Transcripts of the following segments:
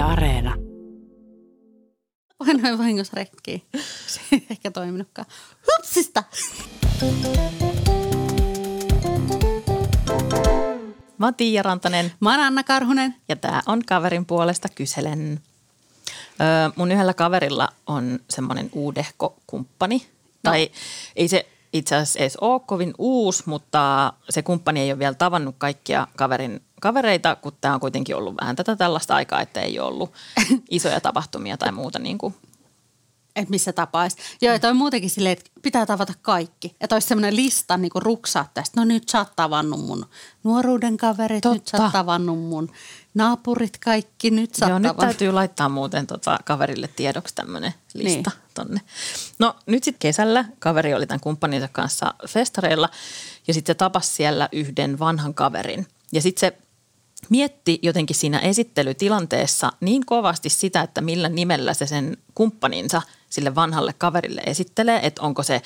Yle Areena. Painoin vahingossa rekkiin. Se ei ehkä toiminutkaan. Hupsista! Mä oon Tiia Rantanen Mä oon Anna Karhunen. ja tää on kaverin puolesta kyselen. Öö, mun yhdellä kaverilla on semmoinen uudehko kumppani. No. Tai ei se itse asiassa edes ole kovin uusi, mutta se kumppani ei ole vielä tavannut kaikkia kaverin kavereita, kun tämä on kuitenkin ollut vähän tätä tällaista aikaa, että ei ole ollut isoja tapahtumia tai muuta niin kuin Että missä tapaisi. Joo, että on muutenkin silleen, että pitää tavata kaikki. Että olisi semmoinen lista niin kuin ruksaa tästä. No nyt sä oot tavannut mun nuoruuden kaverit, nyt sä oot Totta. tavannut mun naapurit kaikki, nyt sä Joo, nyt täytyy laittaa muuten tota kaverille tiedoksi tämmöinen lista niin. tonne. No nyt sitten kesällä kaveri oli tämän kumppaninsa kanssa festareilla ja sitten se tapasi siellä yhden vanhan kaverin. Ja sitten se mietti jotenkin siinä esittelytilanteessa niin kovasti sitä, että millä nimellä se sen kumppaninsa sille vanhalle kaverille esittelee, että onko se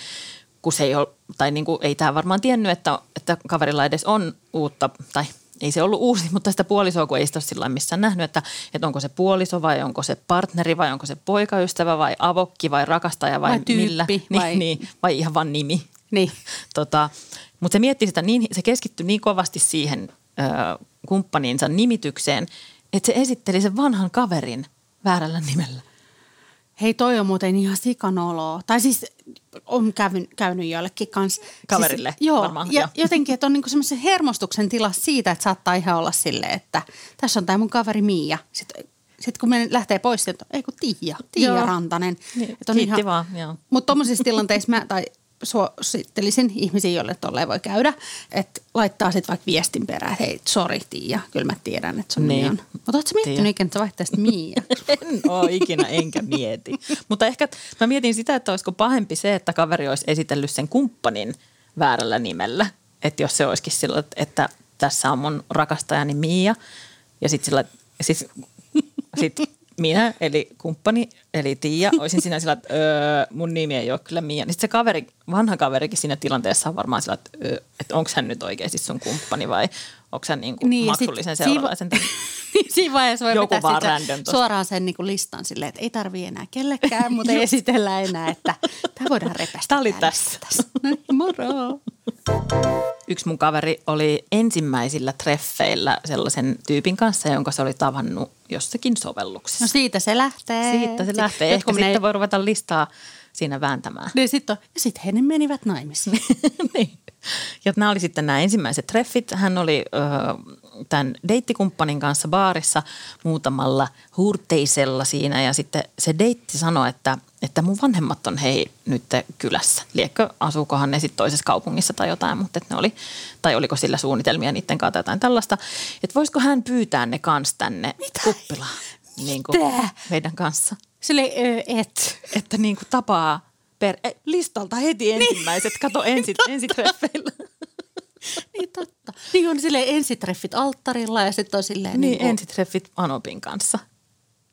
kun se ei ole, tai niin kuin, ei tämä varmaan tiennyt, että, että kaverilla edes on uutta, tai ei se ollut uusi, mutta sitä puolisoa, kun ei sitä ole sillä missään nähnyt, että, että onko se puoliso vai onko se partneri vai onko se poikaystävä vai avokki vai rakastaja vai, Vai tyyppi millä. vai- Niin, niin, vai ihan vaan nimi. Niin. Tota, mutta se mietti sitä niin, se keskittyi niin kovasti siihen ö, kumppaninsa nimitykseen, että se esitteli sen vanhan kaverin väärällä nimellä. Hei, toi on muuten ihan sikanoloa. Tai siis on käynyt, käynyt joillekin kanssa. Kaverille siis, joo, varmaan, ja joo. jotenkin, että on niinku semmoisen hermostuksen tila siitä, että saattaa ihan olla silleen, että tässä on tämä mun kaveri Miia. Sitten, sitten kun me lähtee pois, että ei kun Tiia, Tiia Joo. Rantanen. Niin, Että on kiitti vaan, joo. Mutta tuommoisissa tilanteissa mä, tai suosittelisin ihmisiä, joille tolleen voi käydä, että laittaa sitten vaikka viestin perään, että hei, sori Tiia, kyllä mä tiedän, että sun Niin. niin. on. Mutta ootko miettinyt ikinä, että sä vaihtaisit Miia? En ole ikinä enkä mieti. Mutta ehkä mä mietin sitä, että olisiko pahempi se, että kaveri olisi esitellyt sen kumppanin väärällä nimellä. Että jos se olisikin sillä, että- että tässä on mun rakastajani Miia ja sitten sillä, siis, sit minä eli kumppani eli Tiia olisin siinä sillä, että öö, mun nimi ei ole kyllä Miia. Niin sitten se kaveri, vanha kaverikin siinä tilanteessa on varmaan sillä, että, öö, että onko hän nyt oikeasti sun kumppani vai onko hän niin kuin Niin, maksullisen sit seuralaisen. Niin siinä vaiheessa voi Joku vetää vaan sitä suoraan sen niin kuin listan silleen, että ei tarvii enää kellekään, mutta ei esitellä enää, että tämä voidaan repästä. Tää oli täällä. tässä. No moro. Yksi mun kaveri oli ensimmäisillä treffeillä sellaisen tyypin kanssa, jonka se oli tavannut jossakin sovelluksessa. No siitä se lähtee. Siitä se lähtee. Ehkä sitten voi ruveta listaa siinä vääntämään. Niin sit on, ja sitten he ne menivät naimisiin. niin. Ja nämä oli sitten nämä ensimmäiset treffit. Hän oli ö, tämän deittikumppanin kanssa baarissa muutamalla huurteisella siinä ja sitten se deitti sanoi, että, että mun vanhemmat on hei nyt kylässä. Liekkö asuukohan ne sitten toisessa kaupungissa tai jotain, mutta että ne oli, tai oliko sillä suunnitelmia niiden kanssa tai jotain tällaista. Että voisiko hän pyytää ne kans tänne Mitä? kuppilaan niin kuin meidän kanssa. Silleen, ö, et. Että niin kuin tapaa per, eh, listalta heti ensimmäiset, kato ensi, ensitreffeillä. Niin totta. Niin on silleen ensitreffit alttarilla ja sitten on silleen Niin, kuin- ensitreffit Anopin kanssa.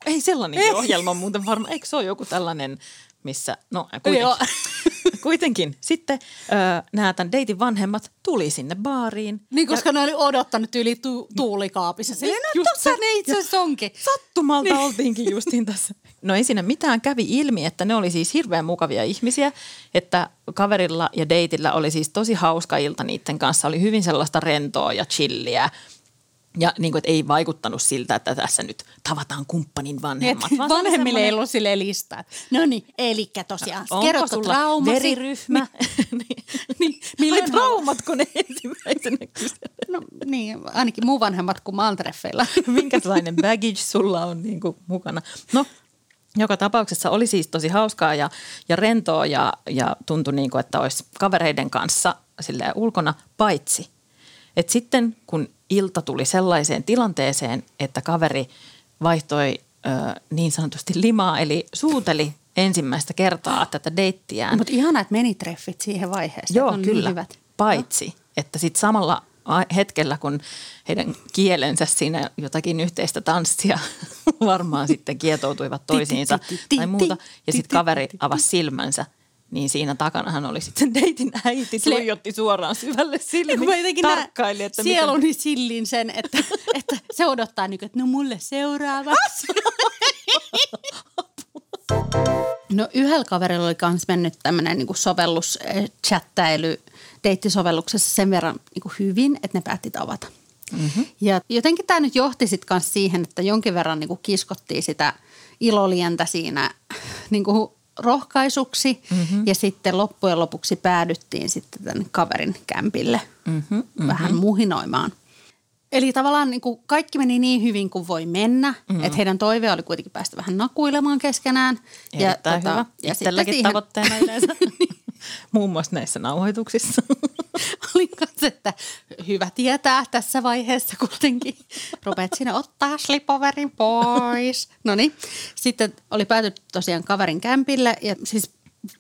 Ei sellainenkin ohjelma muuten varmaan. Eikö se ole joku tällainen, missä, no kuitenkin. Joo. kuitenkin. Sitten ö, nämä tämän deitin vanhemmat tuli sinne baariin. Niin, koska ne oli odottanut yli tu- tuulikaapissa. Silleen, no tossa se. ne itse asiassa onkin. Sattumalta niin. oltiinkin justiin tässä. No ei siinä mitään kävi ilmi, että ne oli siis hirveän mukavia ihmisiä, että kaverilla ja deitillä oli siis tosi hauska ilta niiden kanssa. Oli hyvin sellaista rentoa ja chilliä. Ja niin kuin, että ei vaikuttanut siltä, että tässä nyt tavataan kumppanin vanhemmat. Vaan vanhemmille ei ollut silleen listaa. No niin, elikkä tosiaan. Onko Kerrotko sulla traumasi? veriryhmä? niin. Niin, Ai milloin traumatko ne ensimmäisenä kyselee? No niin, ainakin mun vanhemmat kuin mä oon treffeillä. Minkälainen baggage sulla on niin kuin mukana? No, joka tapauksessa oli siis tosi hauskaa ja, ja rentoa ja, ja tuntui niin kuin, että olisi kavereiden kanssa silleen ulkona, paitsi. Et sitten kun ilta tuli sellaiseen tilanteeseen, että kaveri vaihtoi ö, niin sanotusti limaa, eli suuteli ensimmäistä kertaa tätä deittiään. Mutta ihana, että meni treffit siihen vaiheeseen. Joo, on kyllä. Niin hyvät. Paitsi, että sitten samalla hetkellä, kun heidän kielensä siinä jotakin yhteistä tanssia varmaan sitten kietoutuivat toisiinsa tai muuta. Ja sitten kaveri avasi silmänsä, niin siinä takanahan oli sitten deitin äiti, tuijotti suoraan syvälle silmiin, tarkkaili, että miten... sieluni sillin sen, että, että se odottaa niin kuin, että no mulle seuraavaksi. No yhdellä kaverilla oli myös mennyt tämmöinen niin sovellus, eh, chattäily deittisovelluksessa sen verran niin hyvin, että ne päätti tavata. Mm-hmm. Ja jotenkin tämä nyt johti sitten myös siihen, että jonkin verran niin kiskottiin sitä ilolientä siinä niin kuin rohkaisuksi mm-hmm. ja sitten loppujen lopuksi päädyttiin sitten tänne kaverin kämpille mm-hmm, mm-hmm. vähän muhinoimaan. Eli tavallaan niin kuin kaikki meni niin hyvin kuin voi mennä, mm-hmm. että heidän toive oli kuitenkin päästä vähän nakuilemaan keskenään. Erittäin ja, tota, hyvä. Ja Itselläkin siihen... tavoitteena yleensä. Muun muassa näissä nauhoituksissa. Olin kanssa, että hyvä tietää tässä vaiheessa kuitenkin. Rupeat sinne ottaa slipoverin pois. No niin. Sitten oli päätynyt tosiaan kaverin kämpille ja siis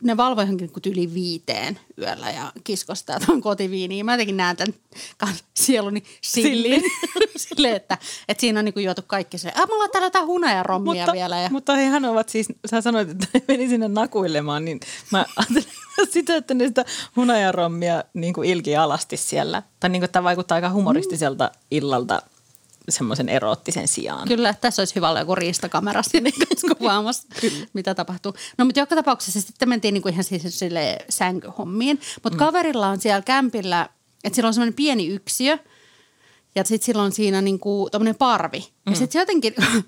ne valvoi johonkin yli viiteen yöllä ja kiskostaa tuon kotiviiniin. Mä jotenkin näen tämän sieluni sillin. Silleen, että, että siinä on niin juotu kaikki se. Ah, mulla on täällä jotain hunajarommia mutta, vielä. Ja... Mutta hehän ovat siis, sä sanoit, että meni sinne nakuilemaan, niin mä ajattelin sitä, että ne sitä hunajarommia niin kuin ilki alasti siellä. Tai niin kuin, tämä vaikuttaa aika humoristiselta illalta semmoisen eroottisen sijaan. Kyllä, tässä olisi hyvä olla joku riistakamera sinne kuvaamassa, mitä tapahtuu. No mutta joka tapauksessa sitten mentiin niinku ihan siis sille sänkyhommiin. Mutta mm. kaverilla on siellä kämpillä, että sillä on semmoinen pieni yksiö ja sitten sillä on siinä niinku parvi. Mm. Ja sitten jotenkin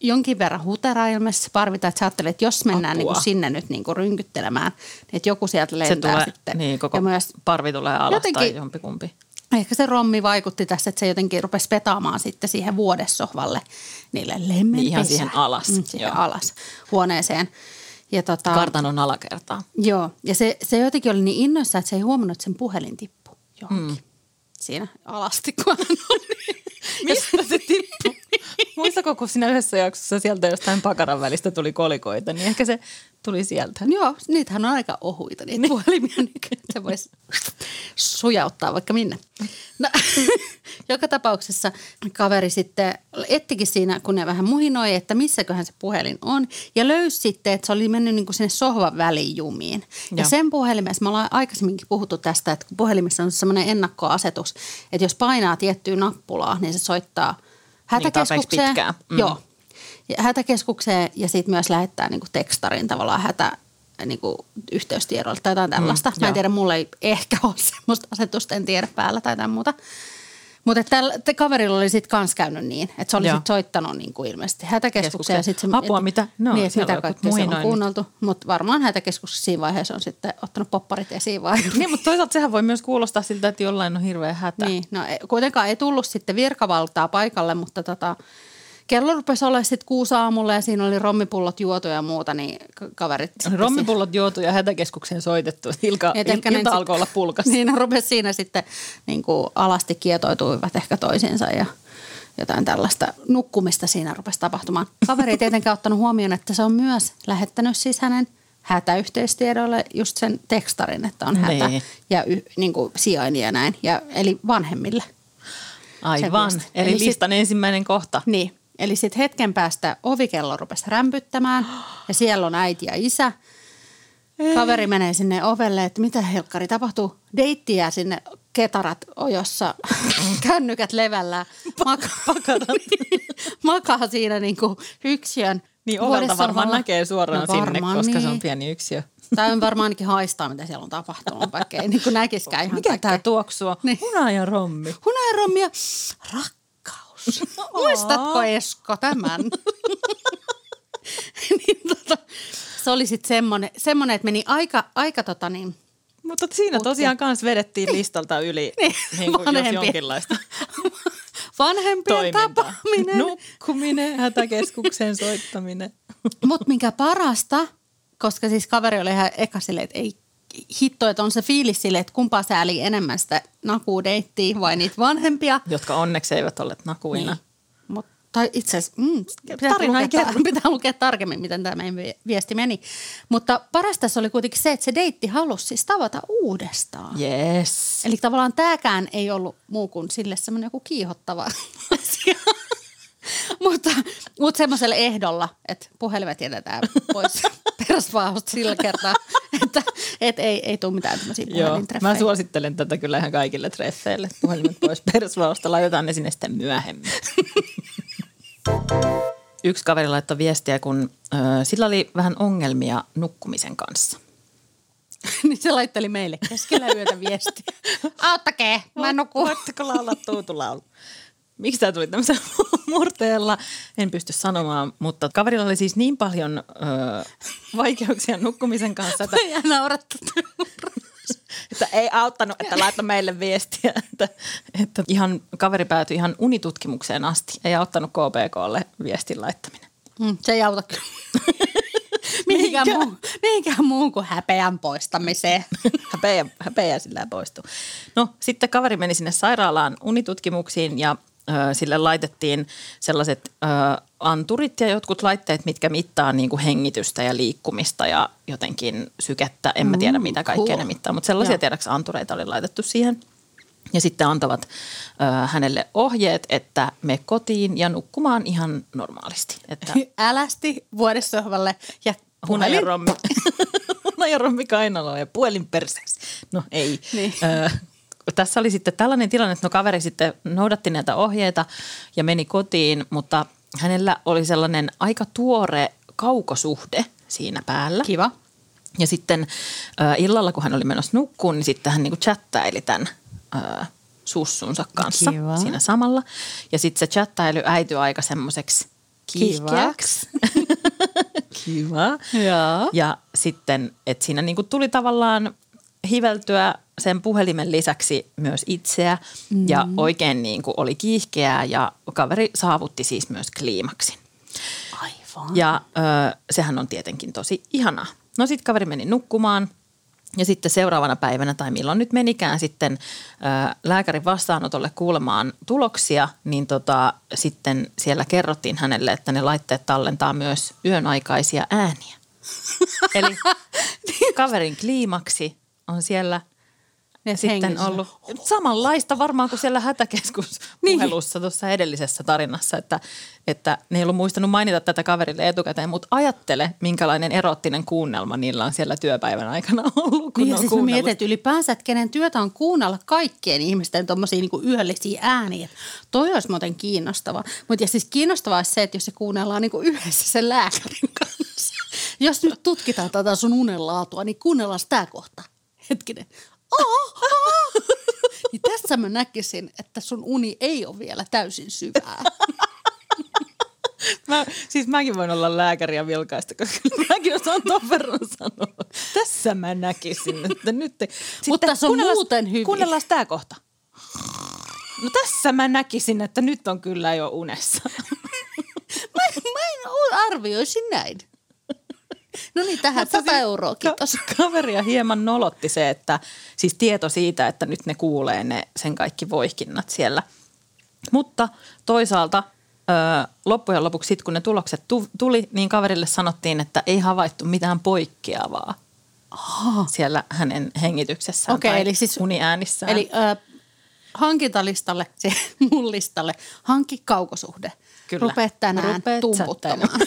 jonkin verran huteraa ilmeisesti parvita, että sä ajattelet, että jos mennään niinku sinne nyt niinku rynkyttelemään, niin että joku sieltä lentää se tulee, sitten. Niin, koko ja myös parvi tulee alas jotenkin, tai jompikumpi Ehkä se rommi vaikutti tässä, että se jotenkin rupesi petaamaan sitten siihen vuodessohvalle niille lemmen niin Ihan siihen alas. Mm, siihen joo. alas huoneeseen. Ja tota, Kartanon alakertaa. Joo, ja se, se jotenkin oli niin innoissa, että se ei huomannut, että sen puhelin tippui johonkin. Mm. Siinä alasti, kun hän oli. Mistä se tippui? Muistako, kun siinä yhdessä jaksossa sieltä jostain pakaran välistä tuli kolikoita, niin ehkä se tuli sieltä. Joo, niitähän on aika ohuita niitä niin. puhelimia, niin se voisi sujauttaa vaikka minne. No, joka tapauksessa kaveri sitten ettikin siinä, kun ne vähän muhinoi, että missäköhän se puhelin on. Ja löysi sitten, että se oli mennyt niin kuin sinne sohvan väliin jumiin. Ja Joo. sen puhelimessa, me ollaan aikaisemminkin puhuttu tästä, että kun puhelimessa on semmoinen ennakkoasetus, että jos painaa tiettyä nappulaa, niin se soittaa – hätäkeskukseen. Niin, mm. Joo. Ja hätäkeskukseen ja sitten myös lähettää niinku tekstarin tavallaan hätä, niinku yhteystiedolle tai jotain tällaista. Mm, Mä en tiedä, mulla ei ehkä ole semmoista asetusta, en tiedä päällä tai jotain muuta. Mutta tällä kaverilla oli sitten kans käynyt niin, että se oli sitten soittanut niin kuin ilmeisesti hätäkeskukseen. Ja sit se, Apua, et, mitä? No, niin, mitä kaikkea se on kuunneltu. Mutta varmaan hätäkeskuksessa siinä vaiheessa on sitten ottanut popparit esiin vai? Niin, mutta toisaalta sehän voi myös kuulostaa siltä, että jollain on hirveä hätä. Niin, no kuitenkaan ei tullut sitten virkavaltaa paikalle, mutta tota, kello rupesi olla sitten kuusi aamulla ja siinä oli rommipullot juotu ja muuta, niin kaverit... Rommipullot juotu ja hätäkeskukseen soitettu. Ilka, il, ilta alkoi olla pulkas. Niin, rupesi siinä sitten niin kuin alasti kietoituivat ehkä toisiinsa ja jotain tällaista nukkumista siinä rupesi tapahtumaan. Kaveri ei tietenkään ottanut huomioon, että se on myös lähettänyt siis hänen hätäyhteistiedolle just sen tekstarin, että on hätä niin. ja y, niin kuin sijaini ja näin, ja, eli vanhemmille. Aivan, eli, eli listan sit, ensimmäinen kohta. Niin, Eli sitten hetken päästä ovikello rupesi rämpyttämään ja siellä on äiti ja isä. Kaveri menee sinne ovelle, että mitä helkkari tapahtuu. Deittiä sinne ketarat ojossa, kännykät levällä, makaa, makaa siinä niinku yksiön. Niin ovelta varmaan näkee suoraan no, sinne, koska niin. se on niin. pieni yksiö. Tai on varmaan ainakin haistaa, mitä siellä on tapahtunut, vaikka ei niin näkiskään ihan Mikä tämä tuoksua? Niin. Hunajan rommi. Hunajan rommi ja rak Muistatko Esko tämän? niin, tota, se oli sitten semmoinen, semmoinen, että meni aika, aika tota niin, mutta siinä Putki. tosiaan kans vedettiin niin. listalta yli niin, niin kuin jos jonkinlaista vanhempien toimintaa. tapaaminen. Nukkuminen, hätäkeskuksen soittaminen. Mutta mikä parasta, koska siis kaveri oli ihan eka silleen, että ei hitto, että on se fiilis sille, että kumpaa sääli enemmän sitä nakuudeittiä vai niitä vanhempia. Jotka onneksi eivät olleet nakuina. Niin. Tai itse asiassa, mm, pitää, lukea, pitää lukea tarkemmin, miten tämä meidän viesti meni. Mutta parasta se oli kuitenkin se, että se deitti halusi siis tavata uudestaan. Yes. Eli tavallaan tämäkään ei ollut muu kuin sille semmoinen joku kiihottava asia. mutta mutta semmoisella ehdolla, että puhelimet jätetään pois perusvauhasta sillä kertaa, että et ei, ei tule mitään tämmöisiä puhelintreffejä. Mä suosittelen tätä kyllä ihan kaikille treffeille. Puhelimet pois perusvauhasta, laitetaan ne sinne sitten myöhemmin. Yksi kaveri laittoi viestiä, kun ö, sillä oli vähän ongelmia nukkumisen kanssa. niin se laitteli meille keskellä yötä viestiä. Auttakee, mä en nuku. Voitteko laulaa tuutulaulu? Miksi tämä tuli tämmöisellä murteella? En pysty sanomaan, mutta kaverilla oli siis niin paljon ö, vaikeuksia nukkumisen kanssa, että, Ja naurattu. Että ei auttanut, että laittoi meille viestiä. Että, että ihan kaveri päätyi ihan unitutkimukseen asti. Ei auttanut KPKlle viestin laittaminen. Mm, se ei auta kyllä. mihinkään, muu, mihinkään muun kuin häpeän poistamiseen. häpeä, häpeä sillä poistuu. No sitten kaveri meni sinne sairaalaan unitutkimuksiin ja sille laitettiin sellaiset anturit ja jotkut laitteet, mitkä mittaa niin kuin hengitystä ja liikkumista ja jotenkin sykettä. En mä tiedä, Mm, mitä kaikkea ne mittaa, mutta sellaisia tiedäks antureita oli laitettu siihen. Ja sitten antavat ö, hänelle ohjeet, että me kotiin ja nukkumaan ihan normaalisti. Että Älästi vuodessohvalle ja puhelin. Hunajarommi. Hunajarommi kainaloa ja puhelin perseessä. No ei. Niin. Ö, tässä oli sitten tällainen tilanne, että no kaveri sitten noudatti näitä ohjeita ja meni kotiin, mutta hänellä oli sellainen aika tuore kaukosuhde siinä päällä. Kiva. Ja sitten ö, illalla, kun hän oli menossa nukkuun, niin sitten hän niinku chattaili tämän ö, sussunsa kanssa Kiva. siinä samalla. Ja sitten se chattailu äityi aika semmoiseksi kiihkeäksi. Kiva. Joo. Ja sitten, että siinä niinku tuli tavallaan hiveltyä sen puhelimen lisäksi myös itseä mm. ja oikein niinku oli kiihkeää ja kaveri saavutti siis myös kliimaksin. Aivan. Ja ö, sehän on tietenkin tosi ihanaa. No sitten kaveri meni nukkumaan ja sitten seuraavana päivänä tai milloin nyt menikään sitten ö, lääkärin vastaanotolle kuulemaan tuloksia, niin tota, sitten siellä kerrottiin hänelle, että ne laitteet tallentaa myös yön aikaisia ääniä. Eli kaverin kliimaksi on siellä Ja sitten hengissä. ollut samanlaista varmaan kuin siellä hätäkeskuspuhelussa tuossa edellisessä tarinassa, että, että ne ei ollut muistanut mainita tätä kaverille etukäteen, mutta ajattele, minkälainen erottinen kuunnelma niillä on siellä työpäivän aikana ollut, kun Niin ne on siis kuunnellut. mietin, että ylipäänsä, että kenen työtä on kuunnella kaikkien ihmisten tuommoisia niinku yöllisiä ääniä. Toi olisi muuten kiinnostavaa. Mutta ja siis kiinnostavaa olisi se, että jos se kuunnellaan niinku yhdessä sen lääkärin kanssa. Jos nyt tutkitaan tätä sun unenlaatua, niin kuunnellaan sitä kohta. Hetkinen. Oh, oh. Niin tässä mä näkisin, että sun uni ei ole vielä täysin syvää. Mä, siis mäkin voin olla lääkäri ja vilkaista, koska mäkin osaan ton verran sanoa. Tässä mä näkisin, että nyt... Te... Mutta se on muuten hyvin. Kuunnellaan tämä kohta. No tässä mä näkisin, että nyt on kyllä jo unessa. Mä, mä en arvioisi näin. No niin, tähän Mutta 100 siis euroa, ka- kiitos. Kaveria hieman nolotti se, että siis tieto siitä, että nyt ne kuulee ne sen kaikki voihkinnat siellä. Mutta toisaalta ö, loppujen lopuksi sit, kun ne tulokset tu- tuli, niin kaverille sanottiin, että ei havaittu mitään poikkeavaa siellä hänen hengityksessään Okei, tai eli siis- uniäänissään. Eli ö, hankintalistalle, se mun listalle, hankki kaukosuhde. Kyllä. Rupeat tänään Rupeat tumputtamaan.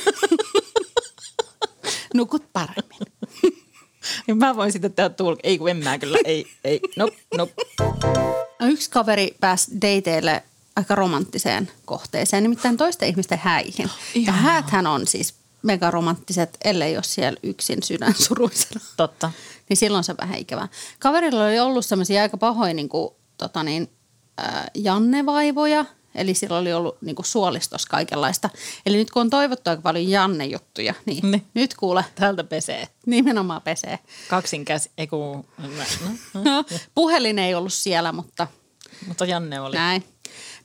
Nukut paremmin. Mä voin sitten tehdä tulk... Ei kun en mä kyllä, ei, ei, no, no. No, yksi kaveri pääsi dateille aika romanttiseen kohteeseen, nimittäin toisten ihmisten häihin. Ja Ihanaa. hääthän on siis megaromanttiset, ellei ole siellä yksin sydän suruisena. Totta. Niin silloin se on vähän ikävää. Kaverilla oli ollut semmoisia aika pahoja niin kuin, tota niin, äh, Janne-vaivoja, eli sillä oli ollut niin kuin suolistos kaikenlaista. Eli nyt kun on toivottu aika paljon Janne-juttuja, niin, Niin. nyt kuule, Täältä pesee. nimenomaan pesee. Kaksin käsi, ei kun, no, no, puhelin ei ollut siellä, mutta mutta Janne oli. näin.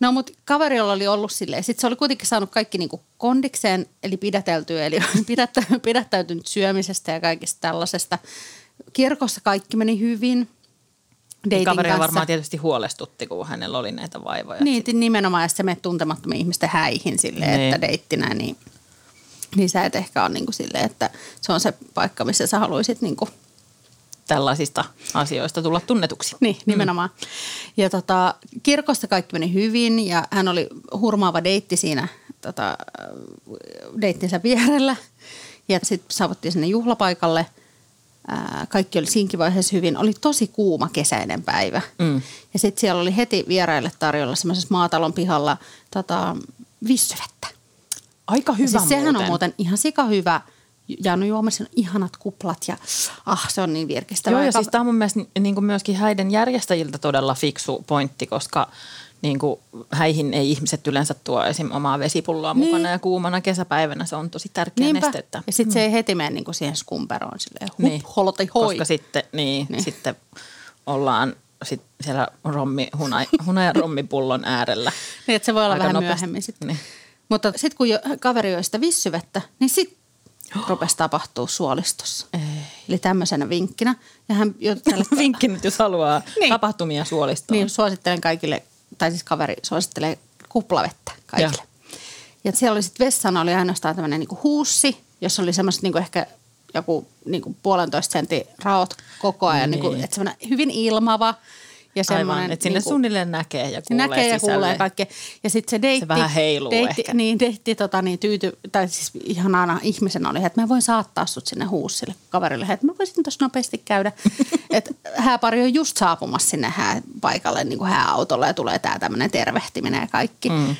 No mutta kaverilla oli ollut silleen, sitten se oli kuitenkin saanut kaikki niinku kondikseen, eli pidäteltyä, eli pidättä, pidättäytynyt syömisestä ja kaikista tällaisesta. Kirkossa kaikki meni hyvin. Dating Kaveria kanssa. varmaan tietysti huolestutti, kun hänellä oli näitä vaivoja. Niin, nimenomaan, jos sä menet tuntemattomien ihmisten häihin silleen, Niin. että deittinä, niin, niin sä et ehkä ole niin kuin silleen, että se on se paikka, missä sä haluaisit niin kuin Tällaisista asioista tulla tunnetuksi. Niin, nimenomaan. Mm. Ja tota, kirkossa kaikki meni hyvin ja hän oli hurmaava deitti siinä tota, deittinsä vierellä. Ja sitten saavuttiin sinne juhlapaikalle. Ää, kaikki oli siinkin vaiheessa hyvin. Oli tosi kuuma kesäinen päivä. Mm. Ja sitten siellä oli heti vieraille tarjolla semmoisessa maatalon pihalla tota, vissyvettä. Aika Ja hyvä siis sehän on muuten. ihan sika hyvä. Ja juomassa on ihanat kuplat ja ah, se on niin virkistävää. Joo, ja Ja siis tämä on mun mielestä niin kuin myöskin häiden järjestäjiltä todella fiksu pointti, koska niin kuin häihin ei ihmiset yleensä tuo esim. omaa vesipulloa Niin. mukana ja kuumana kesäpäivänä se on tosi tärkeä Niinpä. nestettä. Ja sitten se ei heti mene niinku siihen skumperoon silleen hup, Niin. holoti hoi. Koska sitten, niin, Niin. niin. sitten ollaan sit siellä rommi, huna, huna ja rommipullon äärellä. Niin, että se voi olla Aika vähän nopeasti. myöhemmin sitten. Niin. Mutta sitten kun jo, kaveri joi sitä vissyvettä, niin sitten rupesi tapahtuu suolistossa. Ei. Eli tämmöisenä vinkkinä. Ja hän jo tällä Vinkki nyt, jos haluaa Niin. niin. tapahtumia suolistoon. Niin suosittelen kaikille, tai siis kaveri suosittelee kuplavettä kaikille. Joo. Ja siellä oli sitten vessana oli ainoastaan tämmöinen niinku huussi, jossa oli semmoiset niinku ehkä joku niinku puolentoista sentin raot koko ajan. Niin. Niinku, Niin. että semmoinen hyvin ilmava. Ja Aivan, että sinne niinku- suunnilleen näkee ja kuulee näkee ja sisälle. kuulee kaikkea. Ja sitten se deitti. Se vähän heiluu deitti, ehkä. Niin, deitti tota, niin tyyty, tai siis ihanana ihmisenä oli, että mä voin saattaa sut sinne huussille kaverille. Että mä voisin tuossa nopeasti käydä. että hääpari on just saapumassa sinne hääpaikalle niin kuin hääautolla ja tulee tää tämmöinen tervehtiminen ja kaikki. Mm.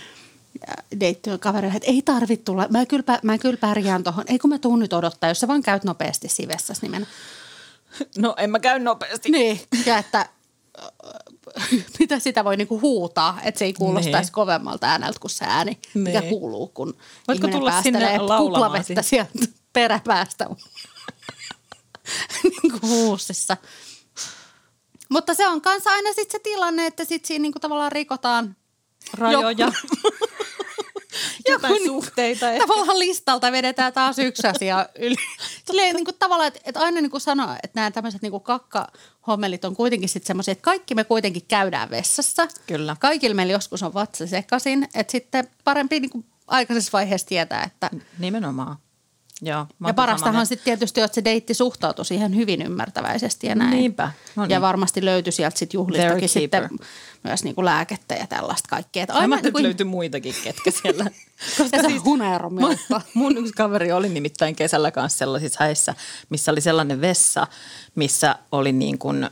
Ja deitti on kaverille, että ei tarvitse tulla. Mä kyllä, mä kyllä pärjään tuohon. Ei kun mä tuun nyt odottaa, jos sä vaan käyt nopeasti sivessas, niin mennä. No en mä käy nopeasti. Niin, ja että mitä sitä voi niinku huutaa, että se ei kuulostaisi Niin. kovemmalta ääneltä kuin se ääni, mikä Niin. kuuluu, kun Voitko tulla sinne päästelee kuplavettä sieltä peräpäästä niin kuin huussissa. Mutta se on kanssa aina sitten se tilanne, että sitten siinä niinku tavallaan rikotaan Rajoja. Jotain Joku- suhteita. ehkä. Tavallaan listalta vedetään taas yksi asia yli. Silleen, niin kuin tavallaan, että, että aina niin kuin sanoo, että nämä tämmöiset niin kakkahommelit on kuitenkin sitten semmoisia, että kaikki me kuitenkin käydään vessassa. Kyllä. Kaikilla meillä joskus on vatsa sekaisin, että sitten parempi niin kuin aikaisessa vaiheessa tietää, että Nimenomaan. Joo, ja parastahan sitten tietysti, että se deitti suhtautui siihen hyvin ymmärtäväisesti ja näin. Niinpä. No Ja niin. varmasti löytyi sieltä sitten juhlistakin sitten myös niin kuin lääkettä ja tällaista kaikkea. Että Ai mä niin kuin- löytyi muitakin, ketkä siellä. ja se huneeromi mun, mun yksi kaveri oli nimittäin kesällä kanssa sellaisissa häissä, missä oli sellainen vessa, missä oli niin kuin, ö,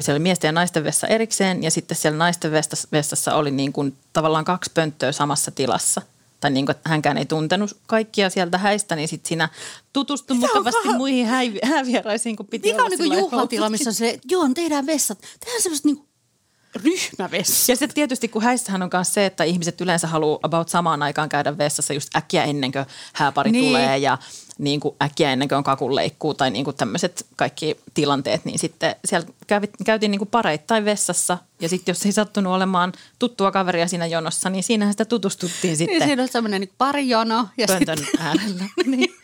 siellä oli miesten ja naisten vessa erikseen ja sitten siellä naisten vessassa, vessassa oli niin kuin tavallaan kaksi pönttöä samassa tilassa. Tai niin kuin, että hänkään ei tuntenut kaikkia sieltä häistä, niin sitten siinä tutustui mukavasti vähän- muihin häi- häävieraisiin, kun piti Mikä on niinku sillä lailla juhlatila, missä se, joo, tehdään vessat. Tehdään semmoista niinku ryhmävessa. Ja se tietysti, kun häissähän on myös se, että ihmiset yleensä haluaa about samaan aikaan käydä vessassa just äkkiä ennen kuin hääpari Niin. niin. tulee ja niin kuin äkkiä ennen kuin on kakunleikkuu tai niin kuin tämmöiset kaikki tilanteet, niin sitten siellä kävi, käytiin niin kuin pareittain vessassa ja sitten jos ei sattunut olemaan tuttua kaveria siinä jonossa, niin siinähän sitä tutustuttiin Niin sitten siinä on semmoinen niinku parijono. Ja pöntön sitten, äärellä. niin.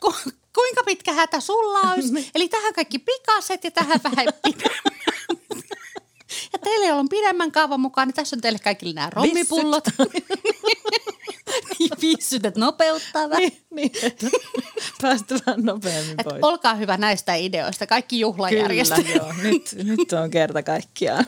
ku, kuinka pitkä hätä sulla olisi? Eli tähän kaikki pikaset ja tähän vähän pidemmän. Ja teille, joilla on pidemmän kaavan mukaan, niin tässä on teille kaikille nämä rommipullot. Vissyt, että nopeuttaa vähän. niin, niin, että päästä vähän nopeammin Et pois. olkaa hyvä näistä ideoista. Kaikki juhlajärjestöt. Kyllä, joo. Nyt, nyt on kerta kaikkiaan.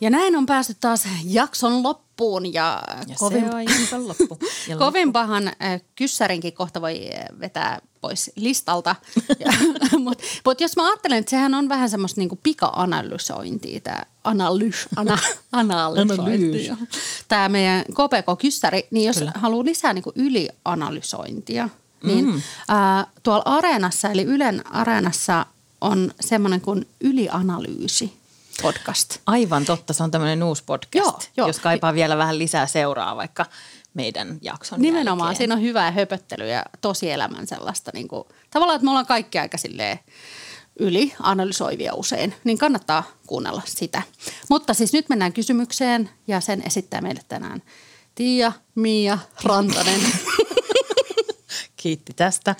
Ja näin on päästy taas jakson loppuun ja, Ja kovin, se on jakson loppu. Ja kovin pahan äh, kyssärinkin kohta voi äh, vetää pois listalta. Mutta mut jos mä ajattelen, että sehän on vähän semmoista niinku pika-analysointia, tämä analys, ana, analysointi. Tämä meidän Kopeko-kyssäri, niin jos Kyllä. haluaa lisää niinku ylianalysointia, niin mm. äh, tuolla Areenassa eli Ylen Areenassa on semmoinen kuin ylianalyysi podcast. Aivan totta, se on tämmöinen uusi podcast, joo, joo. jos kaipaa vielä vähän lisää seuraa vaikka meidän jakson Nimenomaan, jälkeen. siinä on hyvää höpöttelyä ja tosielämän sellaista. Niin kuin, tavallaan, että me ollaan kaikki aika silleen yli analysoivia usein, niin kannattaa kuunnella sitä. Mutta siis nyt mennään kysymykseen ja sen esittää meille tänään Tiia Mia Rantanen. Kiitti tästä.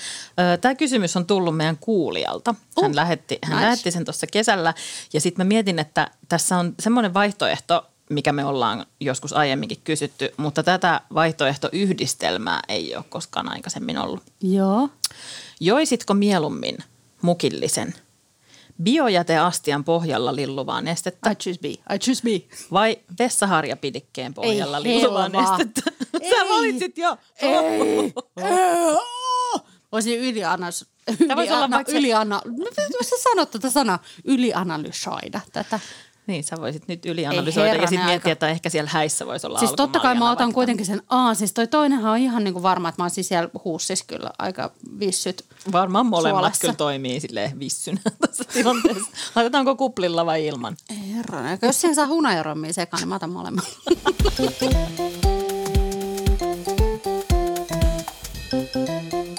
Tämä kysymys on tullut meidän kuulijalta. Hän, Oh, lähetti, hän nice. lähetti sen tuossa kesällä ja sitten mä mietin, että tässä on semmoinen vaihtoehto, mikä me ollaan joskus aiemminkin kysytty, mutta tätä vaihtoehtoyhdistelmää ei ole koskaan aikaisemmin ollut. Joo. Joisitko mieluummin mukillisen biojäteastian pohjalla lilluvaa nestettä I choose B. I choose B. vai vessaharjapidikkeen pohjalla Ei lilluvaa helvaa. nestettä? Ei. Sä valitsit jo. Ei. Voisin ylianalys... Tämä voisi olla vaikka se- yliana... Miten sä sanot tätä sanaa? Ylianalysoida tätä. Niin, sä voisit nyt ylianalysoida ja sitten miettiä, että ehkä siellä häissä voisi olla Siis totta kai mä otan vaikka. kuitenkin sen, aa siis toi toinenhan on ihan niinku varma, että mä oon siis siellä huussissa kyllä aika vissyt. Varmaan molemmat suolassa. kyllä toimii silleen vissynä tässä tilanteessa. Laitetaanko kuplilla vai ilman? Ei herranen, aika. jos siihen saa hunajarommia sekaan, niin mä otan molemmat.